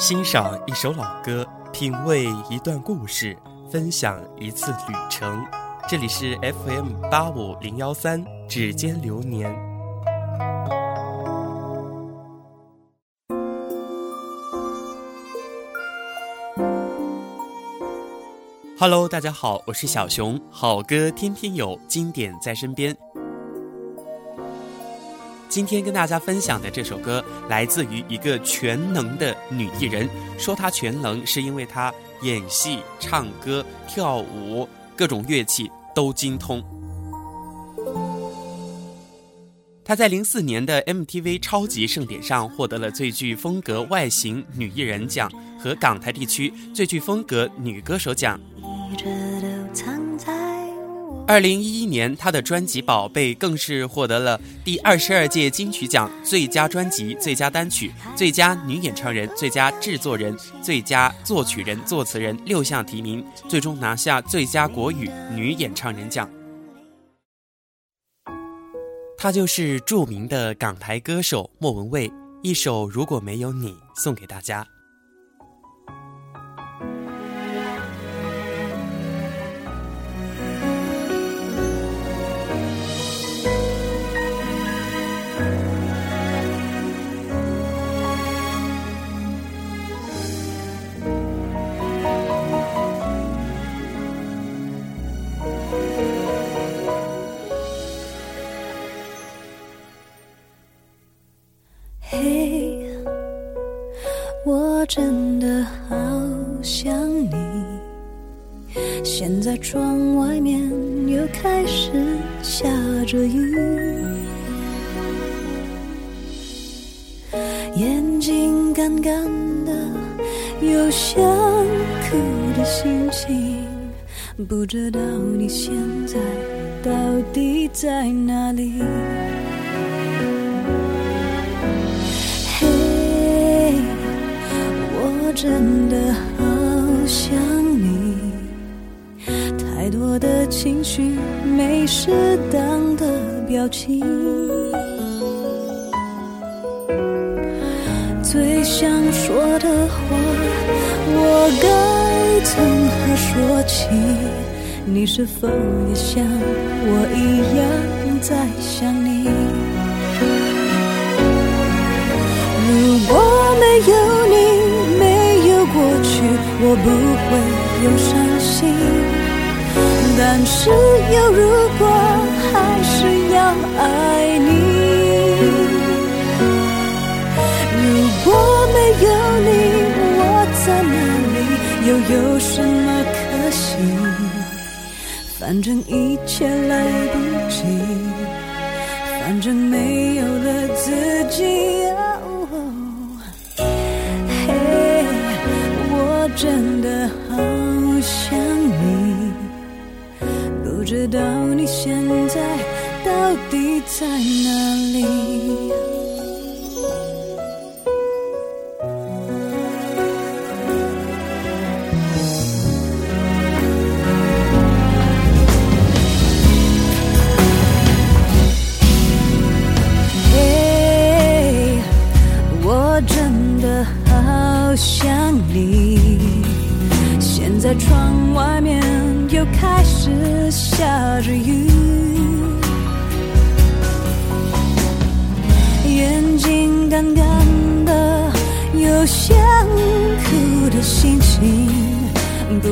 欣赏一首老歌，品味一段故事，分享一次旅程。这里是 FM 八五零幺三，指尖流年。Hello，大家好，我是小熊，好歌天天有，经典在身边。今天跟大家分享的这首歌来自于一个全能的女艺人。说她全能，是因为她演戏、唱歌、跳舞，各种乐器都精通。她在零四年的 MTV 超级盛典上获得了最具风格外形女艺人奖和港台地区最具风格女歌手奖。二零一一年，他的专辑《宝贝》更是获得了第二十二届金曲奖最佳专辑、最佳单曲、最佳女演唱人、最佳制作人、最佳作曲人、作词人六项提名，最终拿下最佳国语女演唱人奖。她就是著名的港台歌手莫文蔚，一首《如果没有你》送给大家。眼睛干干的，有想哭的心情，不知道你现在到底在哪里。嘿，我真的好想你，太多的情绪没适当的表情，最想说的话，我该从何说起？你是否也像我一样在想你？如果没有你。没有过去我不会有伤心，但是有如果还是要爱你。我没有你，我在哪里？又有什么可惜？反正一切来不及，反正没有了自己。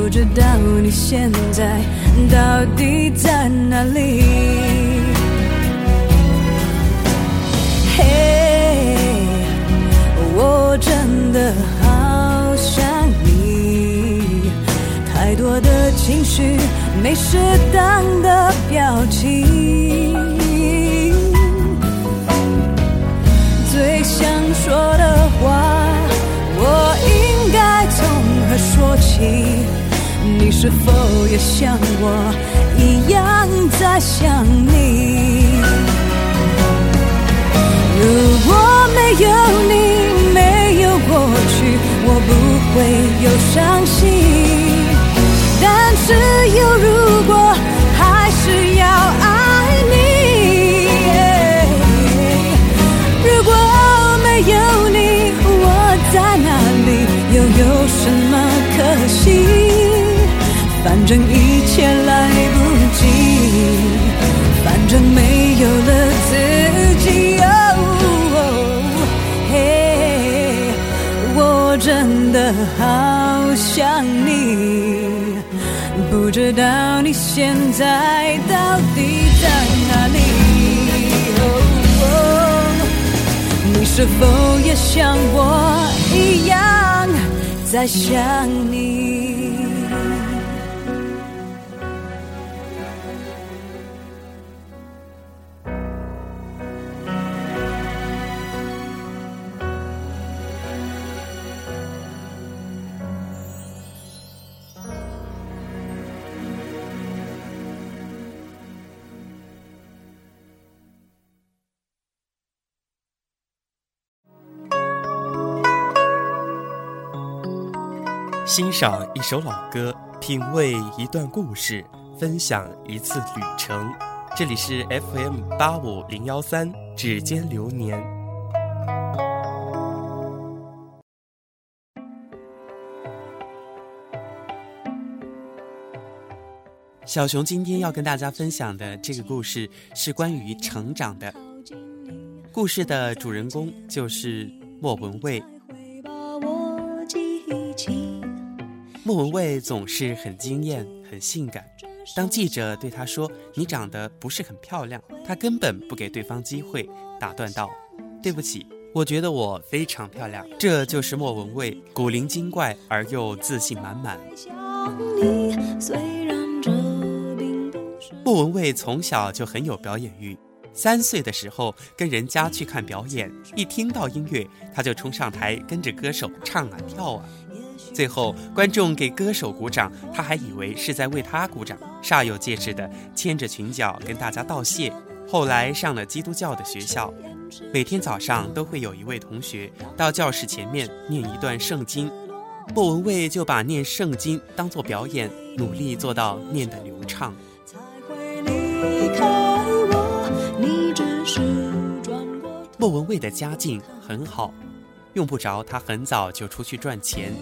不知道你现在到底在哪里？嘿，我真的好想你，太多的情绪没适当的表情，最想说的话，我应该从何说起？你是否也像我一样在想你？如果没有你，没有过去，我不会有伤心。真的好想你，不知道你现在到底在哪里。你是否也像我一样在想你？欣赏一首老歌，品味一段故事，分享一次旅程。这里是 FM 八五零幺三，指尖流年。小熊今天要跟大家分享的这个故事是关于成长的。故事的主人公就是莫文蔚。莫文蔚总是很惊艳、很性感。当记者对她说“你长得不是很漂亮”，她根本不给对方机会，打断道：“对不起，我觉得我非常漂亮。”这就是莫文蔚，古灵精怪而又自信满满。莫文蔚从小就很有表演欲，三岁的时候跟人家去看表演，一听到音乐，她就冲上台跟着歌手唱啊跳啊。最后，观众给歌手鼓掌，他还以为是在为他鼓掌，煞有介事的牵着裙角跟大家道谢。后来上了基督教的学校，每天早上都会有一位同学到教室前面念一段圣经，莫文蔚就把念圣经当做表演，努力做到念得流畅。莫文蔚的家境很好，用不着他很早就出去赚钱。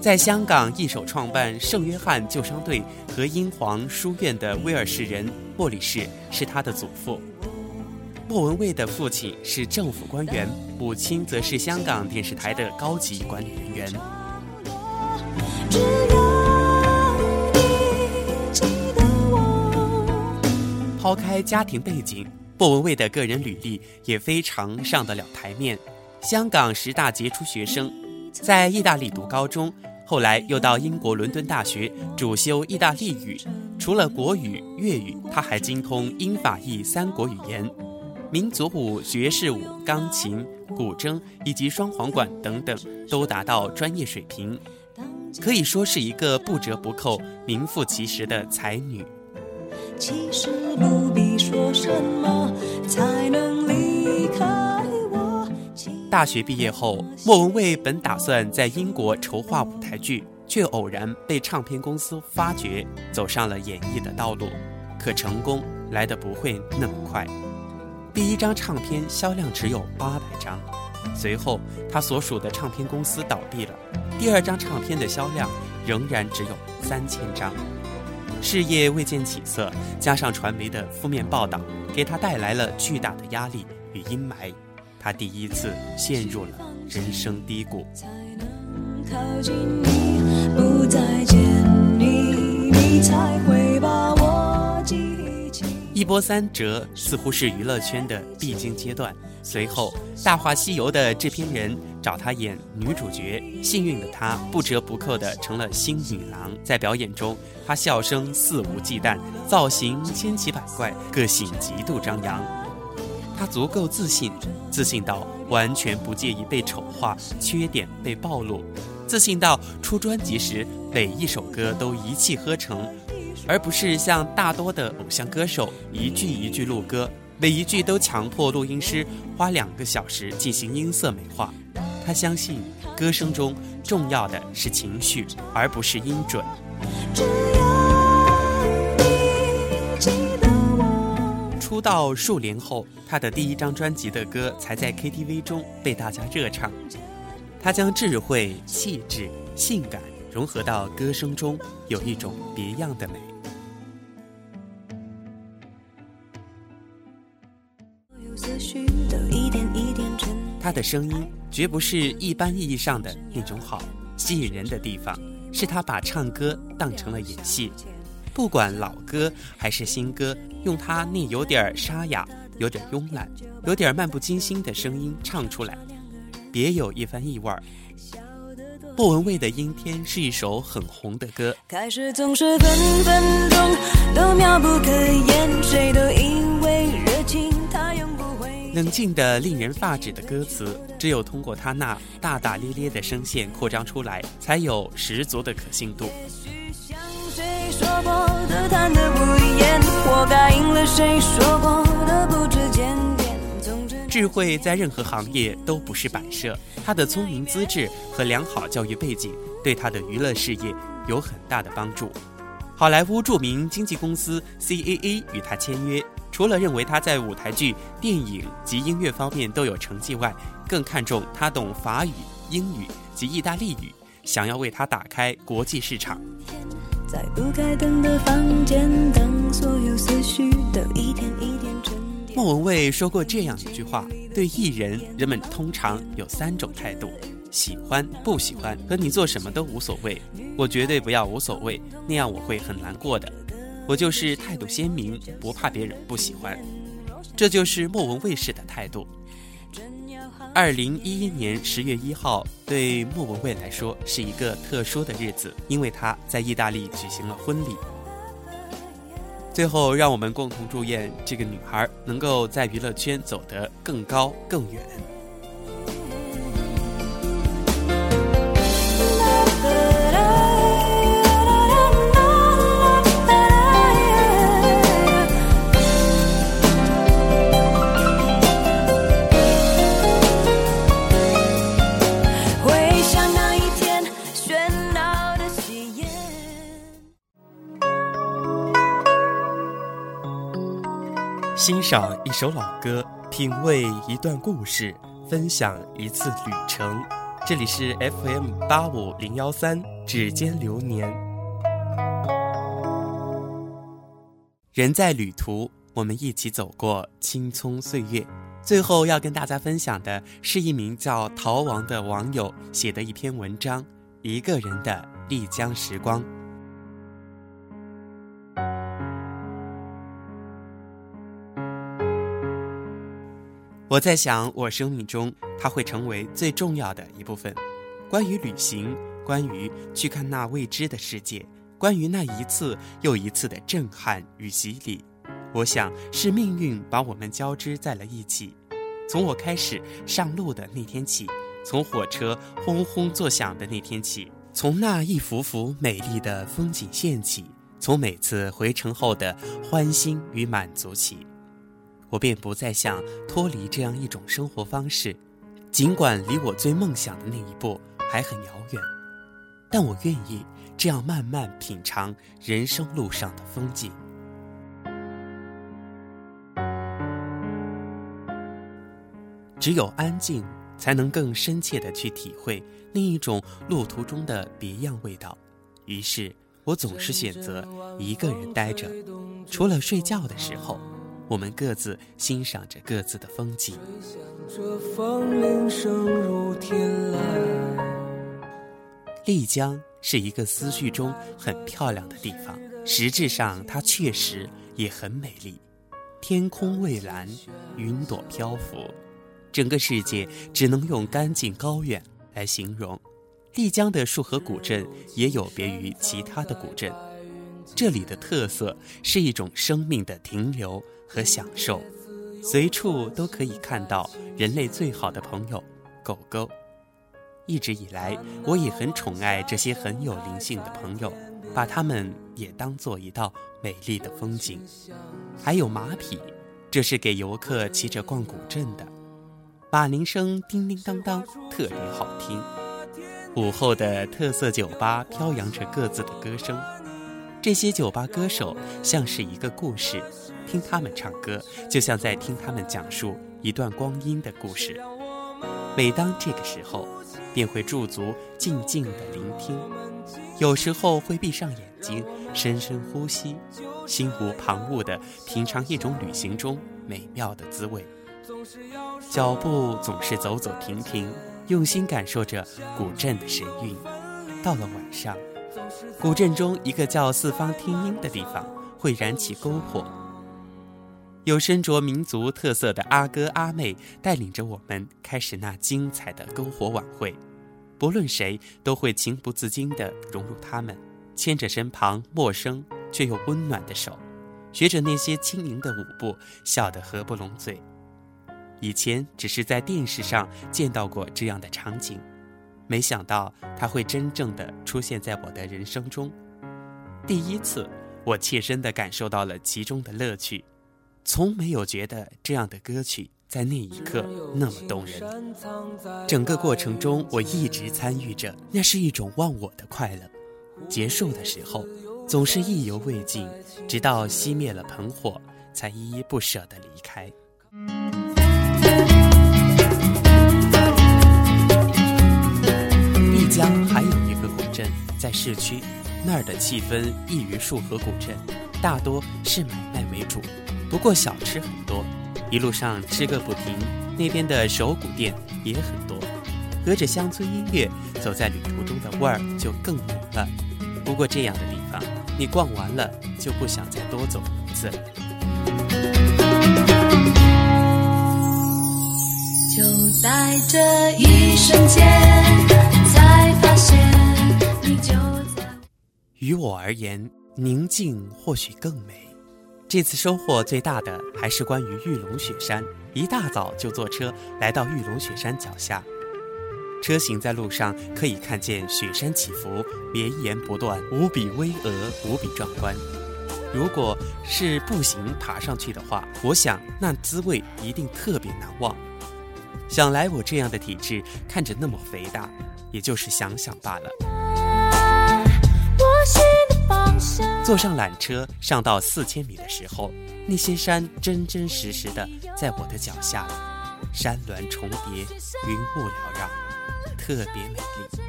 在香港一手创办圣约翰救伤队和英皇书院的威尔士人莫里士是他的祖父。莫文蔚的父亲是政府官员，母亲则是香港电视台的高级管理人员。抛开家庭背景，莫文蔚的个人履历也非常上得了台面。香港十大杰出学生，在意大利读高中。后来又到英国伦敦大学主修意大利语，除了国语、粤语，他还精通英法意三国语言，民族舞、爵士舞、钢琴、古筝以及双簧管等等都达到专业水平，可以说是一个不折不扣、名副其实的才女。其实不必说什么才能离开。大学毕业后，莫文蔚本打算在英国筹划舞台剧，却偶然被唱片公司发掘，走上了演艺的道路。可成功来的不会那么快，第一张唱片销量只有八百张，随后他所属的唱片公司倒闭了，第二张唱片的销量仍然只有三千张，事业未见起色，加上传媒的负面报道，给他带来了巨大的压力与阴霾。他第一次陷入了人生低谷。一波三折似乎是娱乐圈的必经阶段。随后，《大话西游》的制片人找他演女主角，幸运的他不折不扣的成了新女郎。在表演中，她笑声肆无忌惮，造型千奇百怪，个性极度张扬。他足够自信，自信到完全不介意被丑化、缺点被暴露，自信到出专辑时每一首歌都一气呵成，而不是像大多的偶像歌手一句一句录歌，每一句都强迫录音师花两个小时进行音色美化。他相信，歌声中重要的是情绪，而不是音准。出道数年后，他的第一张专辑的歌才在 KTV 中被大家热唱。他将智慧、气质、性感、融合到歌声中，有一种别样的美。他的声音绝不是一般意义上的那种好，吸引人的地方是他把唱歌当成了演戏。不管老歌还是新歌，用他那有点沙哑、有点慵懒、有点漫不经心的声音唱出来，别有一番意味儿。莫文蔚的《阴天》是一首很红的歌。开始总是分分钟都妙不可言，谁都以为热情它永不会。冷静的令人发指的歌词，只有通过他那大大咧咧的声线扩张出来，才有十足的可信度。我答应了谁说过的不知检点。智慧在任何行业都不是摆设，他的聪明资质和良好教育背景对他的娱乐事业有很大的帮助。好莱坞著名经纪公司 CAA 与他签约，除了认为他在舞台剧、电影及音乐方面都有成绩外，更看重他懂法语、英语及意大利语，想要为他打开国际市场。在不开灯的房间，当所有思绪都一天一天沉淀。莫文蔚说过这样一句话：对艺人，人们通常有三种态度，喜欢、不喜欢，和你做什么都无所谓。我绝对不要无所谓，那样我会很难过的。我就是态度鲜明，不怕别人不喜欢。这就是莫文蔚式的态度。二零一一年十月一号，对莫文蔚来说是一个特殊的日子，因为她在意大利举行了婚礼。最后，让我们共同祝愿这个女孩能够在娱乐圈走得更高更远。欣赏一首老歌，品味一段故事，分享一次旅程。这里是 FM 八五零幺三指尖流年。人在旅途，我们一起走过青葱岁月。最后要跟大家分享的是一名叫逃亡的网友写的一篇文章：一个人的丽江时光。我在想，我生命中它会成为最重要的一部分。关于旅行，关于去看那未知的世界，关于那一次又一次的震撼与洗礼，我想是命运把我们交织在了一起。从我开始上路的那天起，从火车轰轰作响的那天起，从那一幅幅美丽的风景线起，从每次回程后的欢欣与满足起。我便不再想脱离这样一种生活方式，尽管离我最梦想的那一步还很遥远，但我愿意这样慢慢品尝人生路上的风景。只有安静，才能更深切的去体会另一种路途中的别样味道。于是我总是选择一个人待着，除了睡觉的时候。我们各自欣赏着各自的风景。丽江是一个思绪中很漂亮的地方，实质上它确实也很美丽。天空蔚蓝，云朵漂浮，整个世界只能用干净高远来形容。丽江的束河古镇也有别于其他的古镇，这里的特色是一种生命的停留。和享受，随处都可以看到人类最好的朋友——狗狗。一直以来，我也很宠爱这些很有灵性的朋友，把它们也当做一道美丽的风景。还有马匹，这是给游客骑着逛古镇的。马铃声叮叮当当，特别好听。午后的特色酒吧飘扬着各自的歌声，这些酒吧歌手像是一个故事。听他们唱歌，就像在听他们讲述一段光阴的故事。每当这个时候，便会驻足，静静的聆听。有时候会闭上眼睛，深深呼吸，心无旁骛地品尝一种旅行中美妙的滋味。脚步总是走走停停，用心感受着古镇的神韵。到了晚上，古镇中一个叫四方听音的地方会燃起篝火，有身着民族特色的阿哥阿妹带领着我们开始那精彩的篝火晚会。不论谁都会情不自禁地融入他们，牵着身旁陌生却又温暖的手，学着那些轻盈的舞步，笑得合不拢嘴。以前只是在电视上见到过这样的场景，没想到它会真正的出现在我的人生中。第一次，我切身的感受到了其中的乐趣，从没有觉得这样的歌曲。在那一刻那么动人，整个过程中我一直参与着，那是一种忘我的快乐。结束的时候，总是意犹未尽，直到熄灭了盆火，才依依不舍地离开。江还有一个古镇在市区，那儿的气氛异于束河古镇，大多是买卖为主，不过小吃很多。一路上吃个不停，那边的手鼓店也很多，隔着乡村音乐，走在旅途中的味儿就更浓了。不过这样的地方，你逛完了就不想再多走一次。就在这一瞬间，于我而言，宁静或许更美。这次收获最大的还是关于玉龙雪山。一大早就坐车来到玉龙雪山脚下，车行在路上可以看见雪山起伏，绵延不断，无比巍峨，无比壮观。如果是步行爬上去的话，我想那滋味一定特别难忘。想来我这样的体质，看着那么肥大，也就是想想罢了。坐上缆车上到四千米的时候，那些山真真实实的在我的脚下，山峦重叠，云雾缭绕，特别美丽。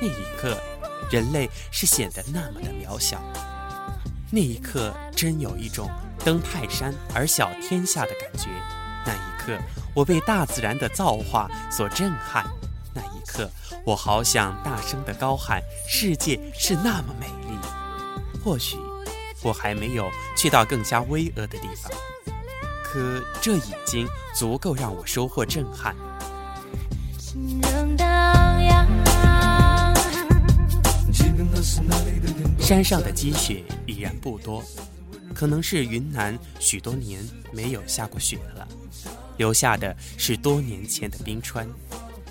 那一刻，人类是显得那么的渺小。那一刻，真有一种登泰山而小天下的感觉。那一刻，我被大自然的造化所震撼。刻，我好想大声的高喊：世界是那么美丽。或许我还没有去到更加巍峨的地方，可这已经足够让我收获震撼。山上的积雪已然不多，可能是云南许多年没有下过雪了，留下的是多年前的冰川。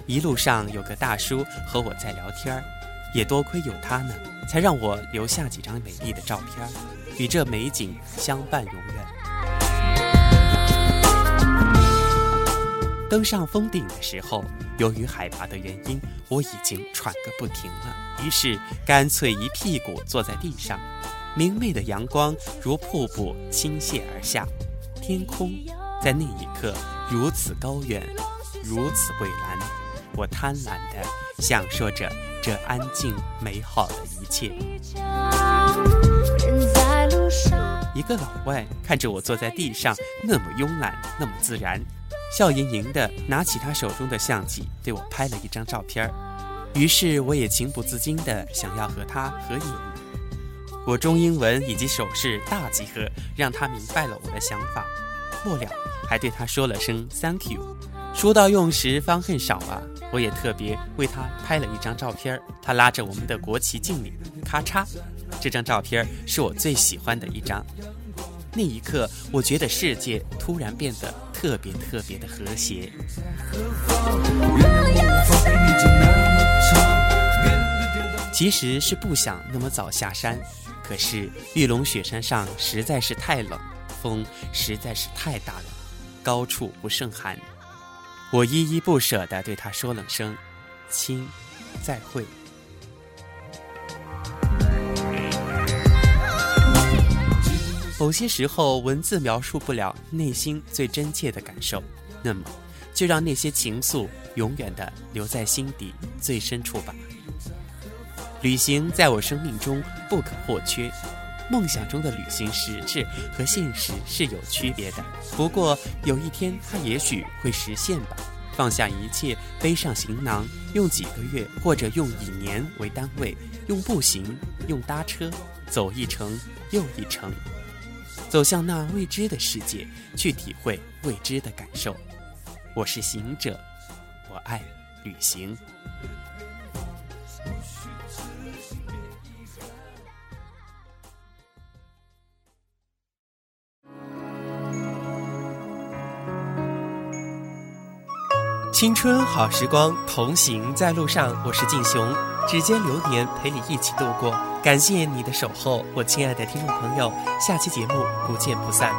一路上有个大叔和我在聊天儿。也多亏有他呢，才让我留下几张美丽的照片，与这美景相伴永远。登上峰顶的时候，由于海拔的原因，我已经喘个不停了，于是干脆一屁股坐在地上。明媚的阳光如瀑布倾泻而下，天空在那一刻如此高远，如此蔚蓝，我贪婪地享受着。这安静美好的一切。一个老外看着我坐在地上，那么慵懒，那么自然，笑盈盈的拿起他手中的相机，对我拍了一张照片于是我也情不自禁的想要和他合影。我中英文以及手势大集合，让他明白了我的想法。末了，还对他说了声 “Thank you”。说到用时方恨少啊，我也特别为他拍了一张照片他拉着我们的国旗敬礼，咔嚓，这张照片是我最喜欢的一张。那一刻，我觉得世界突然变得特别特别的和谐。其实是不想那么早下山，可是玉龙雪山上实在是太冷，风实在是太大了，高处不胜寒。我依依不舍地对他说了声“亲，再会”。某些时候，文字描述不了内心最真切的感受，那么，就让那些情愫永远的留在心底最深处吧。旅行在我生命中不可或缺，梦想中的旅行实质和现实是有区别的。不过有一天它也许会实现吧。放下一切，背上行囊，用几个月或者用以年为单位，用步行，用搭车，走一程又一程，走向那未知的世界，去体会未知的感受。我是行者，我爱旅行。青春好时光，同行在路上。我是静雄，指尖流年陪你一起度过。感谢你的守候，我亲爱的听众朋友，下期节目不见不散。